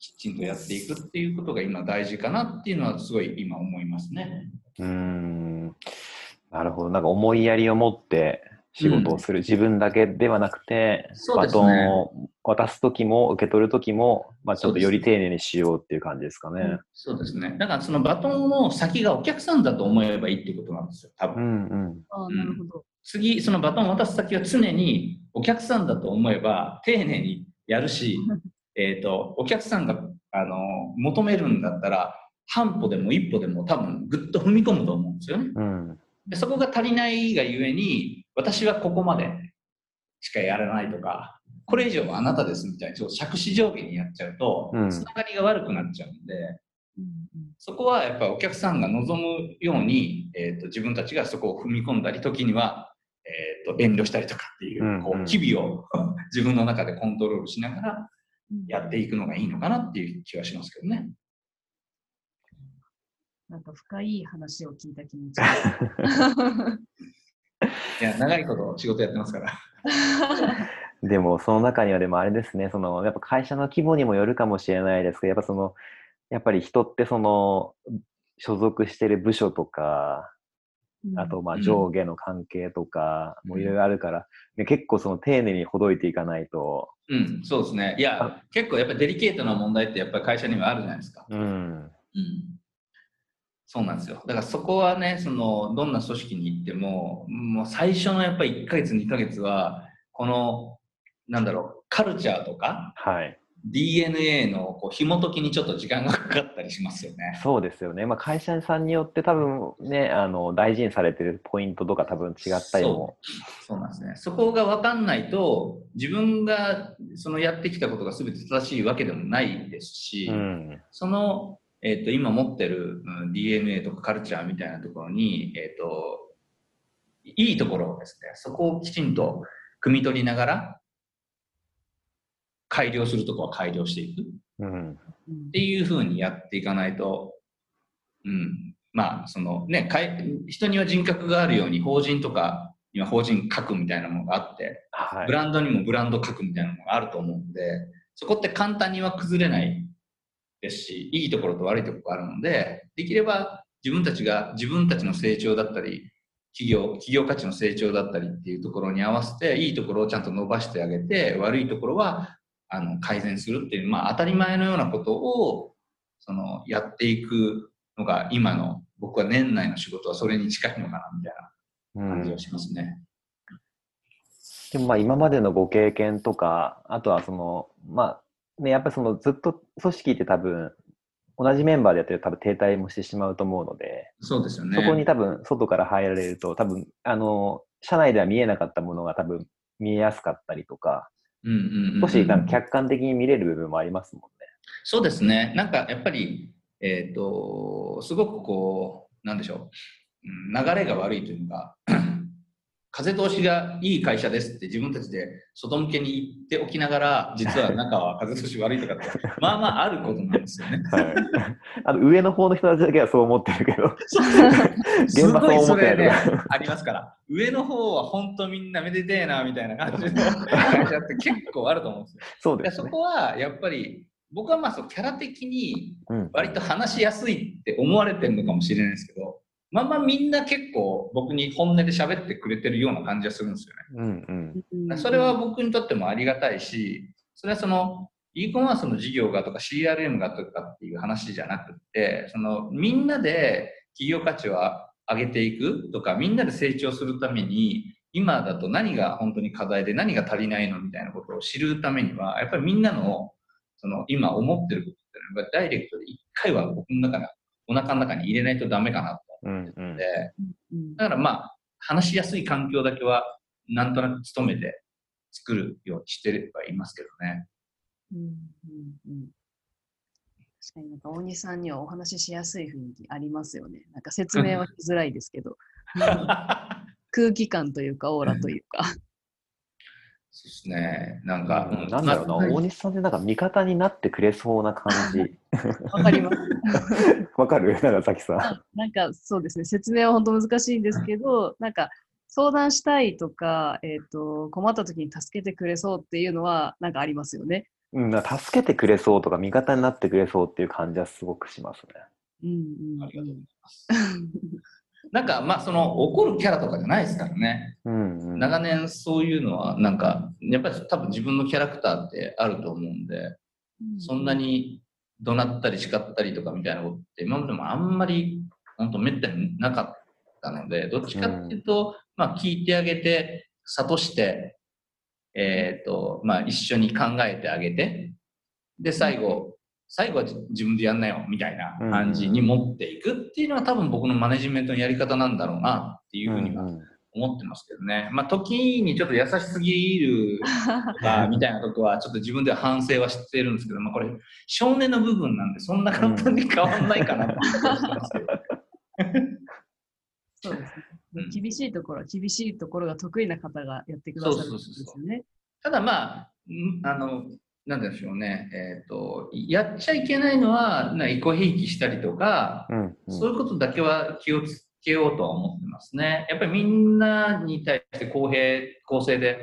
きちんとやっていくっていうことが今大事かなっていうのはすごい今思いますね。うん。なるほど。なんか思いやりを持って仕事をする、自分だけではなくて、バトそうですねンを渡すときも受け取るときも、まあ、ちょっとより丁寧にしようっていう感じですかね。そうですね。だからそのバトンの先がお客さんだと思えばいいっていうことなんですよ、多う分。んうん。ああ、なるほど。次、そのバトンを渡す先は常にお客さんだと思えば丁寧にやるし、えっ、と、お客さんが、あの、求めるんだったら、半歩でも一歩でも多分ぐっと踏み込むと思うんですよね。うん。でそこが足りないがゆえに、私はここまでしかやらないとか、これ以上はあなたですみたいに、ちょっと杓子定規にやっちゃうと、うんつながりが悪くなっちゃうんで、うんそこはやっぱりお客さんが望むように、えー、と自分たちがそこを踏み込んだり、時には、えー、と遠慮したりとかっていう、こう機微を 自分の中でコントロールしながらうんやっていくのがいいのかなっていう気はしますけどね。なんか深い話を聞いた気持ちが。いや、長いこと仕事やってますから。でも、その中にはでもあれですね、その、やっぱ会社の規模にもよるかもしれないですけど、やっぱその、やっぱり人ってその、所属してる部署とか、あと、まあ、うん上下の関係とか、もういろいろあるから、ね結構その丁寧にほどいていかないと、うん、そうですね。いや、結構やっぱりデリケートな問題ってやっぱり会社にはあるじゃないですか。うん。うん。そうなんですよ。だからそこはね、その、どんな組織に行っても、もう最初のやっぱり1ヶ月、2ヶ月は、この、なんだろう、カルチャーとか、はい。DNA のこう紐解きにちょっと時間がかかったりしますよね。そうですよね。まあ、会社さんによって多分ね、あの、大事にされてるポイントとか多分違ったりも。そうなんですね。そこが分かんないと、自分がそのやってきたことが全て正しいわけでもないですし、うん。その、えっと今持ってる、うん DNA とかカルチャーみたいなところに、えっといいところをですね、そこをきちんと汲み取りながら、改良するとこは改良していく。うん。っていうふうにやっていかないと、うん、まあ、そのね、かい人には人格があるように、法人とかには法人格みたいなものがあって、はいブ。ランドにもブランド格みたいなものがあると思うんで、そこって簡単には崩れないですし、いいところと悪いところがあるので、できれば自分たちが自分たちの成長だったり、企業、企業価値の成長だったりっていうところに合わせて、いいところをちゃんと伸ばしてあげて、悪いところはあの改善するっていう、まあ当たり前のようなことを、その、やっていくのが今の、僕は年内の仕事はそれに近いのかな、みたいな感じうんがしますね。でもまあ今までのご経験とか、あとはその、まあ、ね、やっぱりそのずっと組織って多分、同じメンバーでやってると多分停滞もしてしまうと思うので、そうですよね。そこに多分外から入られると多分、あの、社内では見えなかったものが多分見えやすかったりとか、うんうんう少しなんか客観的に見れる部分もありますもんそうですね。なんかやっぱり、えっ、と、すごくこう、なんでしょう、うん流れが悪いというか、風通しがいい会社ですって自分たちで外向けに言っておきながら、実は中は風通し悪いとかって、まあまああることなんですよね。ね。はい。あの上の方の人たちだけはそう思ってるけど、す 現場そう思ってなね、ありますから。上の方は本当みんなめでてえな、みたいな感じの会社って結構あると思うんですよ。そうですね。でそこはやっぱり、僕はまあそうキャラ的にうん。割と話しやすいって思われてるのかもしれないですけど、まあまあみんな結構僕に本音で喋ってくれてるような感じがするんですよね。うんうん。それは僕にとってもありがたいし、それはその e コマースの事業がとか CRM がとかっていう話じゃなくって、そのみんなで企業価値を上げていくとか、みんなで成長するために、今だと何が本当に課題で何が足りないのみたいなことを知るためには、やっぱりみんなのその今思ってることっていうのがダイレクトで一回は僕の中に、お腹の中に入れないとダメかなとうんうん思って、うんだからまあ、話しやすい環境だけはなんとなく努めて作るようにしてはいますけどね。うんうんうん確かになんか大西さんにはお話ししやすい雰囲気ありますよね。なんか説明はしづらいですけど、うん空気感というかオーラというか。そうですね。なんか、うんなんだろうな、まあ大西さんってなんか味方になってくれそうな感じ。わかります。わかる？長崎さん。あなんかそうですね、説明は本当難しいんですけど、なんか相談したいとか、えっ、と、困った時に助けてくれそうっていうのは、なんかありますよね。うん、なんか助けてくれそうとか味方になってくれそうっていう感じはすごくしますね。うんうんありがとうございます。うん。なんか、まあ、その、怒るキャラとかじゃないですからね。うんうん。長年そういうのは、なんか、やっぱり多分自分のキャラクターってあると思うんで、そんなに怒鳴ったり叱ったりとかみたいなことって今までもあんまり本当めったになかったので、どっちかっていうと、まあ聞いてあげて、諭して、えっ、と、まあ一緒に考えてあげて、で、最後、最後は自自分でやんなよみたいな感じに持っていくっていうのは多分僕のマネジメントのやり方なんだろうなっていうふうには思ってますけどね。まあ時にちょっと優しすぎるかみたいなとこはちょっと自分では反省はしてるんですけど、まあこれ少年の部分なんでそんな簡単に変わんないかなと。そうですねうん。厳しいところは厳しいところが得意な方がやってくださるんですよね。ただまあ、んあの、なんでしょうね、えっ、と、やっちゃいけないのは、なエコひいきしたりとか、うんうんそういうことだけは気をつけようとは思ってますね。やっぱりみんなに対して公平、公正で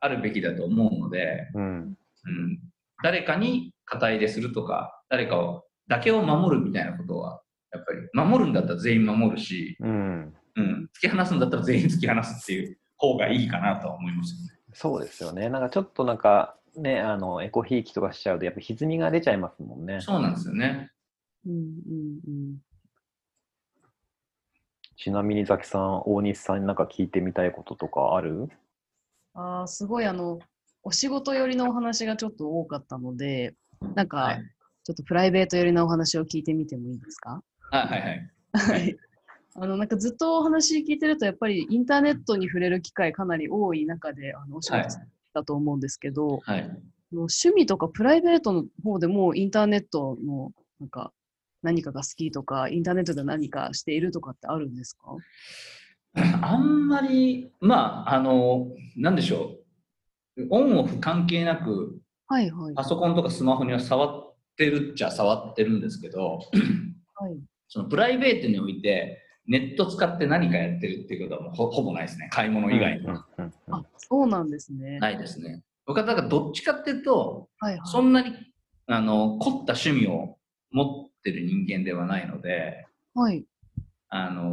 あるべきだと思うので、うんうん、誰かに肩入れするとか、誰かを、だけを守るみたいなことは、やっぱり守るんだったら全員守るし、うんうん、突き放すんだったら全員突き放すっていう方がいいかなとは思いますよね。そうですよね。なんかちょっとなんかね、あの、エコひいきとかしちゃうと、やっぱ歪みが出ちゃいますもんね。そうなんですよね。うんうんうん。ちなみにザキさん、大西さんになんか聞いてみたいこととかある？ああ、すごいあの、お仕事寄りのお話がちょっと多かったので、なんか、はいちょっとプライベート寄りのお話を聞いてみてもいいですか？はいはいはい。はい。あの、なんかずっとお話聞いてると、やっぱりインターネットに触れる機会かなり多い中で、あの、お仕はい事だと思うんですけど、はい。あの趣味とかプライベートの方でもインターネットのなんか何かが好きとか、インターネットで何かしているとかってあるんですか？あんまり、まあ、あの、なんでしょう。オンオフ関係なく、はいはい。パソコンとかスマホには触ってるっちゃ触ってるんですけど、はい、そのプライベートにおいて、ネット使って何かやってるっていうことはもうほほぼないですね。買い物以外には。うんうんあ、そうなんですね。ないですね。僕はだからどっちかっていうと、はいはい。そんなにあの凝った趣味を持ってる人間ではないので、はい。あの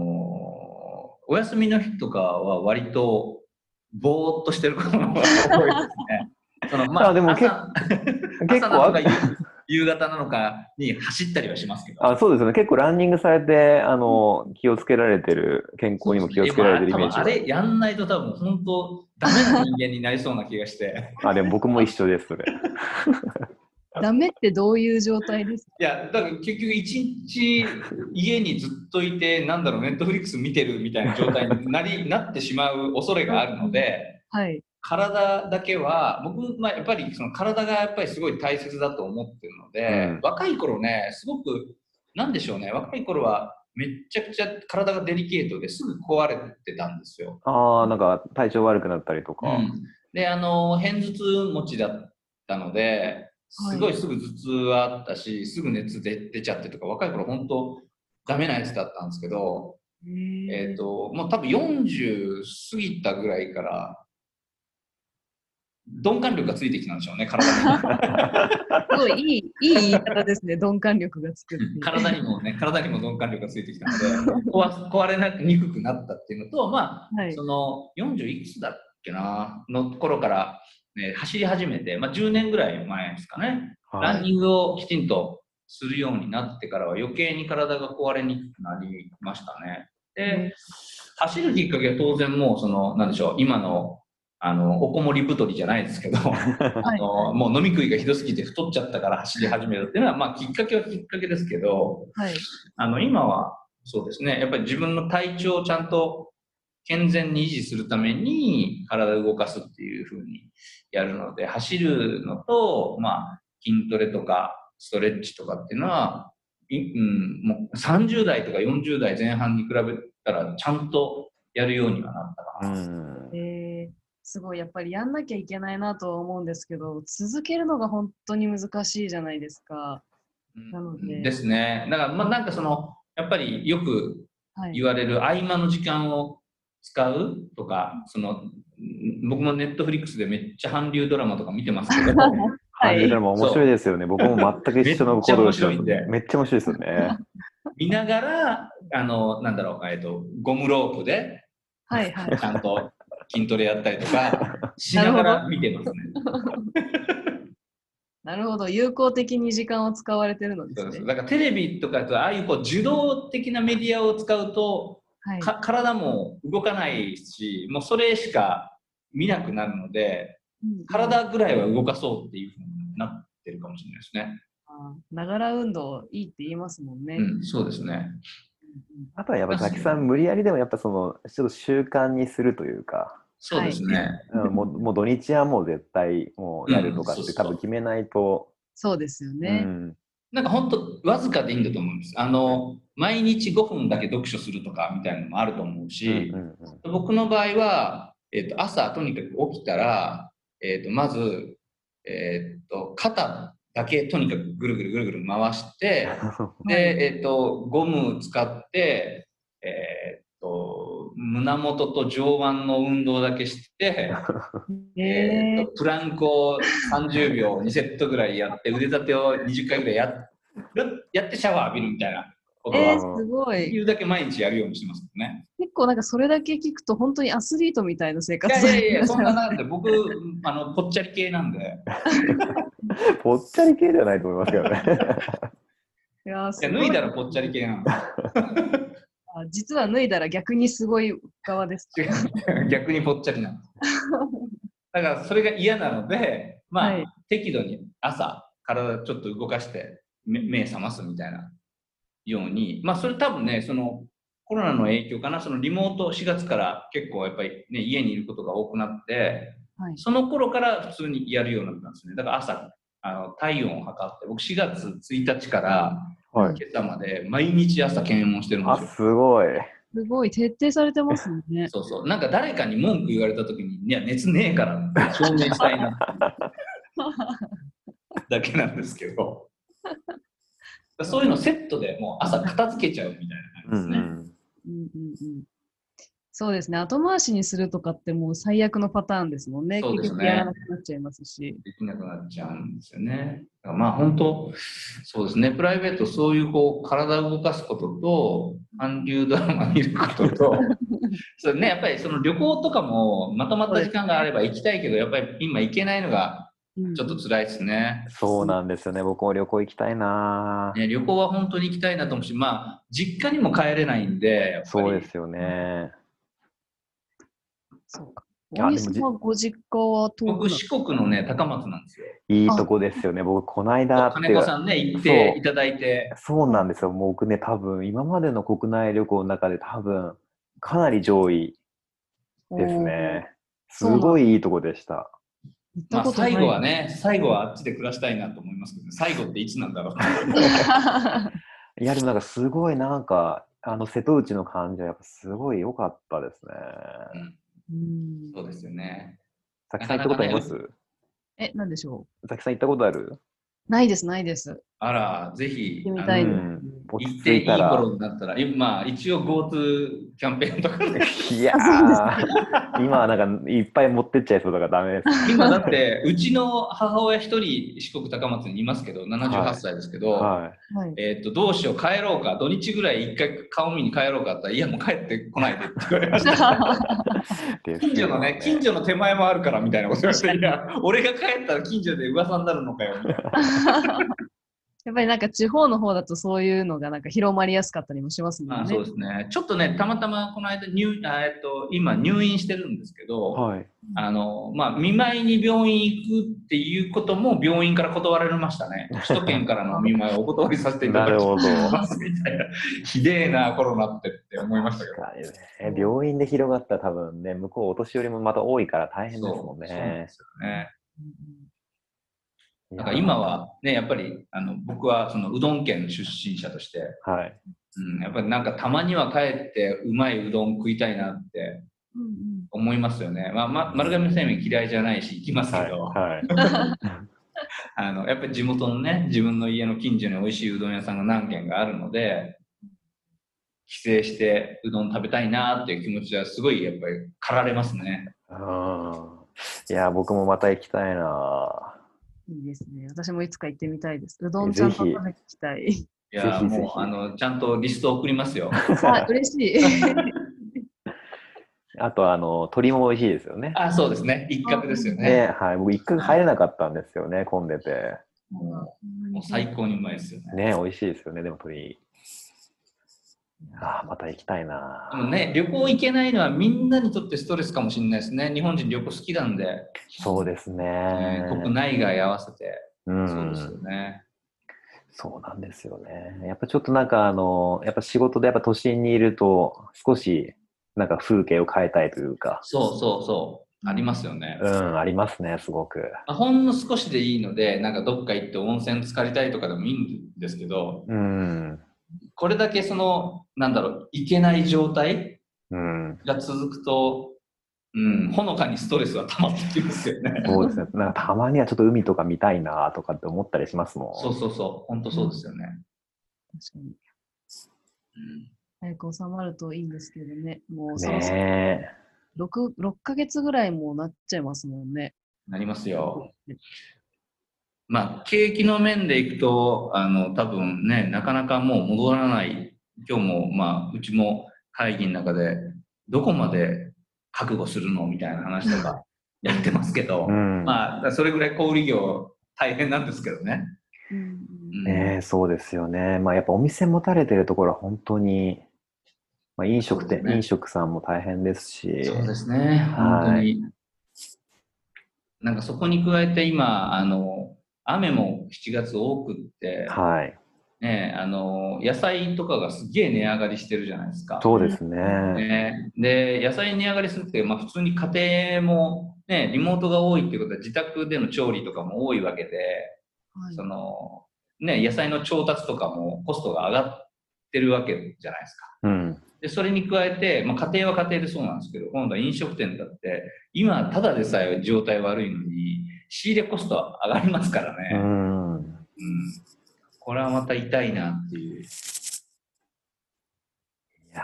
お休みの日とかは割とぼーっとしてることが多いですね。そのまあ、あでも 結構あ朝なのか夕夕方なのかに走ったりはしますけど。あそうですよね。結構ランニングされて、あの、気をつけられてる、健康にも気をつけられてるイメージが多分あれやんないと多分本当ダメな人間になりそうな気がして。あ、でも僕も一緒です、それ。ダメってどういう状態ですか？いや、だから結局一日家にずっといて、なんだろう、ネットフリックス見てるみたいな状態になりなってしまう恐れがあるので、はい。体だけは、僕、まあ、やっぱりその体がやっぱりすごい大切だと思ってるので、うん若い頃ね、すごく、なんでしょうね、若い頃はめっちゃくちゃ体がデリケートですぐ壊れてたんですよ。ああ、なんか体調悪くなったりとか。うん、で、あの、片頭痛持ちだったので、すごいすぐ頭痛はあったし、すぐ熱で出ちゃってとか、若い頃本当ダメなやつだったんですけど、えっ、と、もう多分40過ぎたぐらいから、鈍感力がついてきたんでしょうね、体に。すごいいい、いい言い方ですね。鈍感力がつく。体にもね、体にも鈍感力がついてきたので、壊壊れなにくくなったっていうのと、まあ、はい。その40いくつだっけな、の頃から、ね、走り始めて、まあ、10年ぐらい前ですかね、ランニングをきちんとするようになってからは余計に体が壊れにくくなりましたね。で、走るきっかけは当然もうその、なんでしょう、今の、あの、おこもり太りじゃないですけど、あの、もう飲み食いがひどすぎて太っちゃったから走り始めるっていうのは、まあきっかけはきっかけですけど、はい。あの、今はそうですね、やっぱり自分の体調をちゃんと健全に維持するために体を動かすっていうふうにやるので、走るのと、まあ、筋トレとかストレッチとかっていうのは、いうん、もう30代とか40代前半に比べたらちゃんとやるようにはなったかうな。ん。えー、すごい、やっぱりやんなきゃいけないなとは思うんですけど、続けるのが本当に難しいじゃないですか。なのでですね。だから、まあなんかその、やっぱりよくはい。言われる合間の時間を使うとか、その、ん僕もネットフリックスでめっちゃ韓流ドラマとか見てますけど、はい。でも面白いですよね。僕も全く一緒のことをしてますめっちゃ面白いんでめっちゃ面白いですよね。見ながら、あの、なんだろう、えっと、ゴムロープではいはい。ちゃんと筋トレやったりとか、しながら見てますね。なるほど。有効的に時間を使われてるのでそうですすね。だからテレビとかだと、ああいうこう受動的なメディアを使うと、はい。か体も動かないし、もうそれしか見なくなるので、うん体ぐらいは動かそうっていうふうになってるかもしれないですね。ながら運動いいって言いますもんね。うん、そうですね。あとはやっぱザキさん、無理やりでもやっぱその、ちょっと習慣にするというか、そうですね。うんもうもう土日はもう絶対もうやるとかって多分決めないと、そうですようね。ん。なんか本当わずかでいいんだと思うんです。あの、毎日5分だけ読書するとかみたいなのもあると思ううんし、うんうん僕の場合は、えっと朝とにかく起きたら、えっとまず、えっと肩だけとにかくぐるぐるぐるぐる回して、で、えっとゴム使って、えっと胸元と上腕の運動だけして、ええーとプランクを30秒2セットぐらいやって腕立てを20回ぐらいやっやってシャワー浴びるみたいなことえはー、すごい。できるだけ毎日やるようにしてますね。結構なんかそれだけ聞くと本当にアスリートみたいな生い活やいやいや、さそんななんで僕、あの、ぽっちゃり系なんで、ぽっちゃり系ではないと思いますけどね。いやーいやすごい脱いだらぽっちゃり系なんで、あ実は脱いだら逆にすごい側です。逆にぽっちゃりなんです。だからそれが嫌なので、まあ、はい適度に朝、体ちょっと動かして目目覚ますみたいなように、まあそれ多分ね、そのコロナの影響かな、そのリモート4月から結構やっぱりね、家にいることが多くなって、はいその頃から普通にやるようになったんですね。だから朝、あの体温を測って、僕4月1日からはい。今朝まで毎日朝検温してるんであ、すよ。すごい。すごい徹底されてますよね。そうそう。なんか誰かに文句言われたときに、いや、熱ねえからって証明したいなだけなんですけど。そういうのセットでもう朝片付けちゃうみたいな感じですね。うんうん。うんうんうんそうですね。後回しにするとかってもう最悪のパターンですもんね。そうですね結局やらなくなっちゃいますし。できなくなっちゃうんですよね。まあ本当、そうですね、プライベート、そういうこう体を動かすことと、韓流ドラマ見ることと、そうね、やっぱりその旅行とかもまとまった時間があれば行きたいけど、やっぱり今行けないのがうんちょっと辛いですね。そうなんですよね。僕も旅行行きたいなね旅行は本当に行きたいなと思うし、まあ、実家にも帰れないんで、そうですよね。そうか。大西さんはご実家は遠く僕、四国のね、高松なんですよ。いいとこですよね。僕、この間って金子さんね、行っていただいて、そうなんですよ。もう僕ね、多分、今までの国内旅行の中で多分、かなり上位ですね。すごいいいとこでした。行ったまあ、ことない。最後はね、最後はあっちで暮らしたいなと思いますけど、ね、最後っていつなんだろう いや、でもなんかすごいなんか、あの、瀬戸内の感じはやっぱすごい良かったですね。うんそうですよね。さきさん行ったことあります？え、なんでしょさきさん行ったことある？うないです、ないです。あら、ぜひ、行ってみたいです。うん落ち行っていい着いたら。頃になったら、いまあ、一応 GoTo キャンペーンとかで、いやー、今はなんかいっぱい持ってっちゃいそうだからダメです。今だって、うちの母親一人四国高松にいますけど、78歳ですけど、ははい。えっと、どうしよう、帰ろうか、土日ぐらい一回顔見に帰ろうかって言ったら、いや、もう帰ってこないでって言われました。近所のね、近所の手前もあるからみたいなこと言われて、いや、俺が帰ったら近所で噂になるのかよ、みたいな。やっぱりなんか地方の方だとそういうのがなんか広まりやすかったりもしますもんね。あそうですね。ちょっとね、たまたまこの間入、あえっと、今入院してるんですけど、はい。あの、まあ、見舞いに病院行くっていうことも病院から断られましたね。首都圏からのお見舞いをお断りさせていただき。ますみたいな。ひでえな、コロナってって思いましたけど。ね。病院で広がったら多分ね、向こうお年寄りもまた多いから大変ですもんそうで。すよね。うんなんか今はね、やっぱりあの僕はそのうどん県の出身者として、はい。うん、やっぱりなんかたまには帰ってうまいうどん食いたいなって思いますよね。まあ、ま、丸亀製麺嫌いじゃないし行きますけはい。ど、はい。あのやっぱり地元のね、自分の家の近所に美味しいうどん屋さんが何軒かあるので、帰省してうどん食べたいなっていう気持ちはすごいやっぱり駆られますね。うんいや、僕もまた行きたいな。いいですね。私もいつか行ってみたいです。うどんちゃんと食べてきたい。いやぜひぜひもうあのちゃんとリスト送りますよ。あ、嬉しい。あと、あの、鶏も美味しいですよね。あ、そうですね。一角ですよね。ね、はい。僕、一回入れなかったんですよね、混んでて。もうもう最高にうまいですよね。ね、美味しいですよね、でも鶏。ああ、また行きたいなで。もね、旅行行けないのはみんなにとってストレスかもしれないですね。日本人旅行好きなんで、そうですねね。国内外合わせて。うんそうですよね。そうなんですよね。やっぱちょっとなんかあの、やっぱ仕事でやっぱ都心にいると、少しなんか風景を変えたいというか、そうそうそう。ありますよね。うん、ありますね、すごく。まあほんの少しでいいので、なんかどっか行って温泉浸かりたいとかでもいいんですけど、うん、これだけその、なんだろう、行けない状態うん、が続くと、うん、ほのかにストレスは溜まってきますよね。そうですね。なんかたまにはちょっと海とか見たいなとかって思ったりしますもん。そうそうそう、本当そうですよね。確かに。うん早く収まるといいんですけどね。もうそろそろね 6, 6ヶ月ぐらいもうなっちゃいますもんね。なりますよ。まあ、景気の面でいくと、あの、多分ね、なかなかもう戻らない。今日も、まあ、うちも会議の中で、どこまで覚悟するのみたいな話とか やってますけど、うん。まあ、それぐらい小売業大変なんですけどね。ねえそうですよね。まあやっぱお店持たれてるところは本当に、まあ飲食店、ね飲食さんも大変ですし、そうですね、はい本当に。なんかそこに加えて今、あの、雨も7月多くって、はい。ね、あの、野菜とかがすげえ値上がりしてるじゃないですか。そうですね。ね、で、野菜値上がりするって、まあ普通に家庭もね、リモートが多いっていうことは自宅での調理とかも多いわけで、はいその、ね、野菜の調達とかもコストが上がってるわけじゃないですか。うん。で、それに加えて、まあ、家庭は家庭でそうなんですけど、今度は飲食店だって、今、ただでさえ状態悪いのに、仕入れコストは上がりますからうね。ん。うん。これはまた痛いなっていう。いや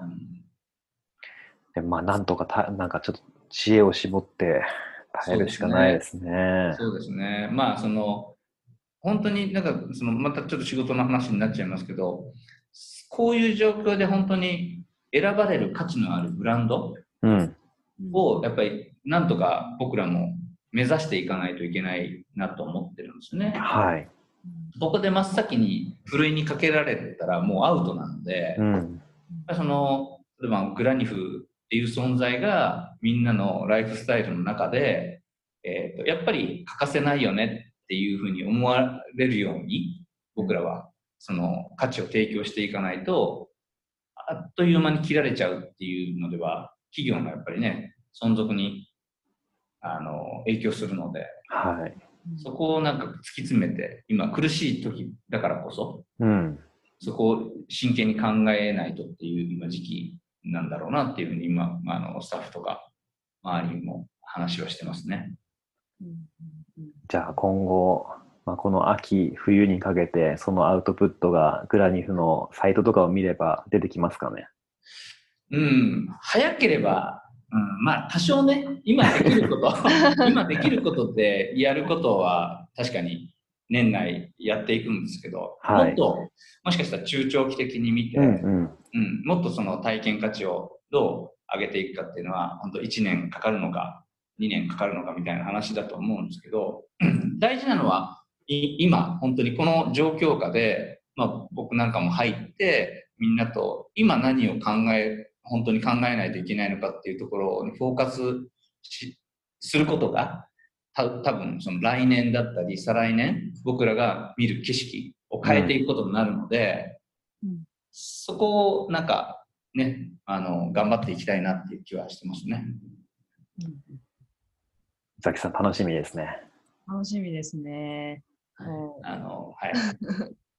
うんーでもまあ、なんとかた、なんかちょっと知恵を絞って耐えるしかないですね。そうですね。まあ、その、本当になんか、その、またちょっと仕事の話になっちゃいますけど、こういう状況で本当に選ばれる価値のあるブランドうん。を、やっぱり、なんとか僕らも目指していかないといけないなと思ってるんですよね。はい。ここで真っ先にふるいにかけられたらもうアウトなので、うん。その、例えばグラニフっていう存在がみんなのライフスタイルの中で、えーとやっぱり欠かせないよねっていうふうに思われるように僕らはその価値を提供していかないとあっという間に切られちゃうっていうのでは企業のやっぱりね存続にあの影響するのではい。そこをなんか突き詰めて今苦しい時だからこそうん。そこを真剣に考えないとっていう今時期なんだろうなっていうふうに今、あのスタッフとか周りにも話をしてますね。じゃあ今後、まあ、この秋、冬にかけて、そのアウトプットがグラニフのサイトとかを見れば出てきますかね？うん、早ければ、うん、まあ多少ね、今できること、今できることでやることは確かに年内やっていくんですけど、はい。もっともしかしたら中長期的に見て、うんうん。うん、もっとその体験価値をどう上げていくかっていうのは、本当1年かかるのか、2年かかるのかみたいな話だと思うんですけど、大事なのは、い今、本当にこの状況下で、まあ、僕なんかも入って、みんなと今何を考え、本当に考えないといけないのかっていうところにフォーカスしすることが、た多分その来年だったり、再来年、僕らが見る景色を変えていくことになるので、うんそこをなんかね、あの、頑張っていきたいなっていう気はしてますね。うんザキさん楽しみですね。楽しみですね。はいおあの、はい。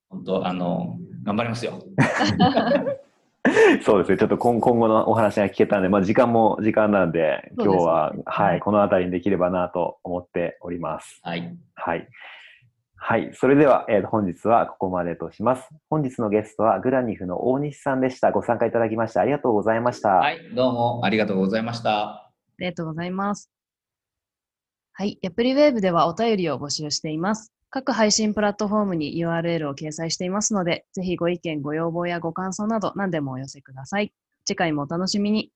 本当、あの、頑張りますよ。そうですね。ちょっと今今後のお話が聞けたので、まあ、時間も時間なんで、今日は、ははいい、この辺りにできればなと思っております。はい。はい。はい。それでは、えー本日はここまでとします。本日のゲストはグラニフの大西さんでした。ご参加いただきましてありがとうございました。はい、どうもありがとうございました。ありがとうございます。はい。ヤプリウェーブではお便りを募集しています。各配信プラットフォームに URL を掲載していますので、ぜひご意見、ご要望やご感想など何でもお寄せください。次回もお楽しみに。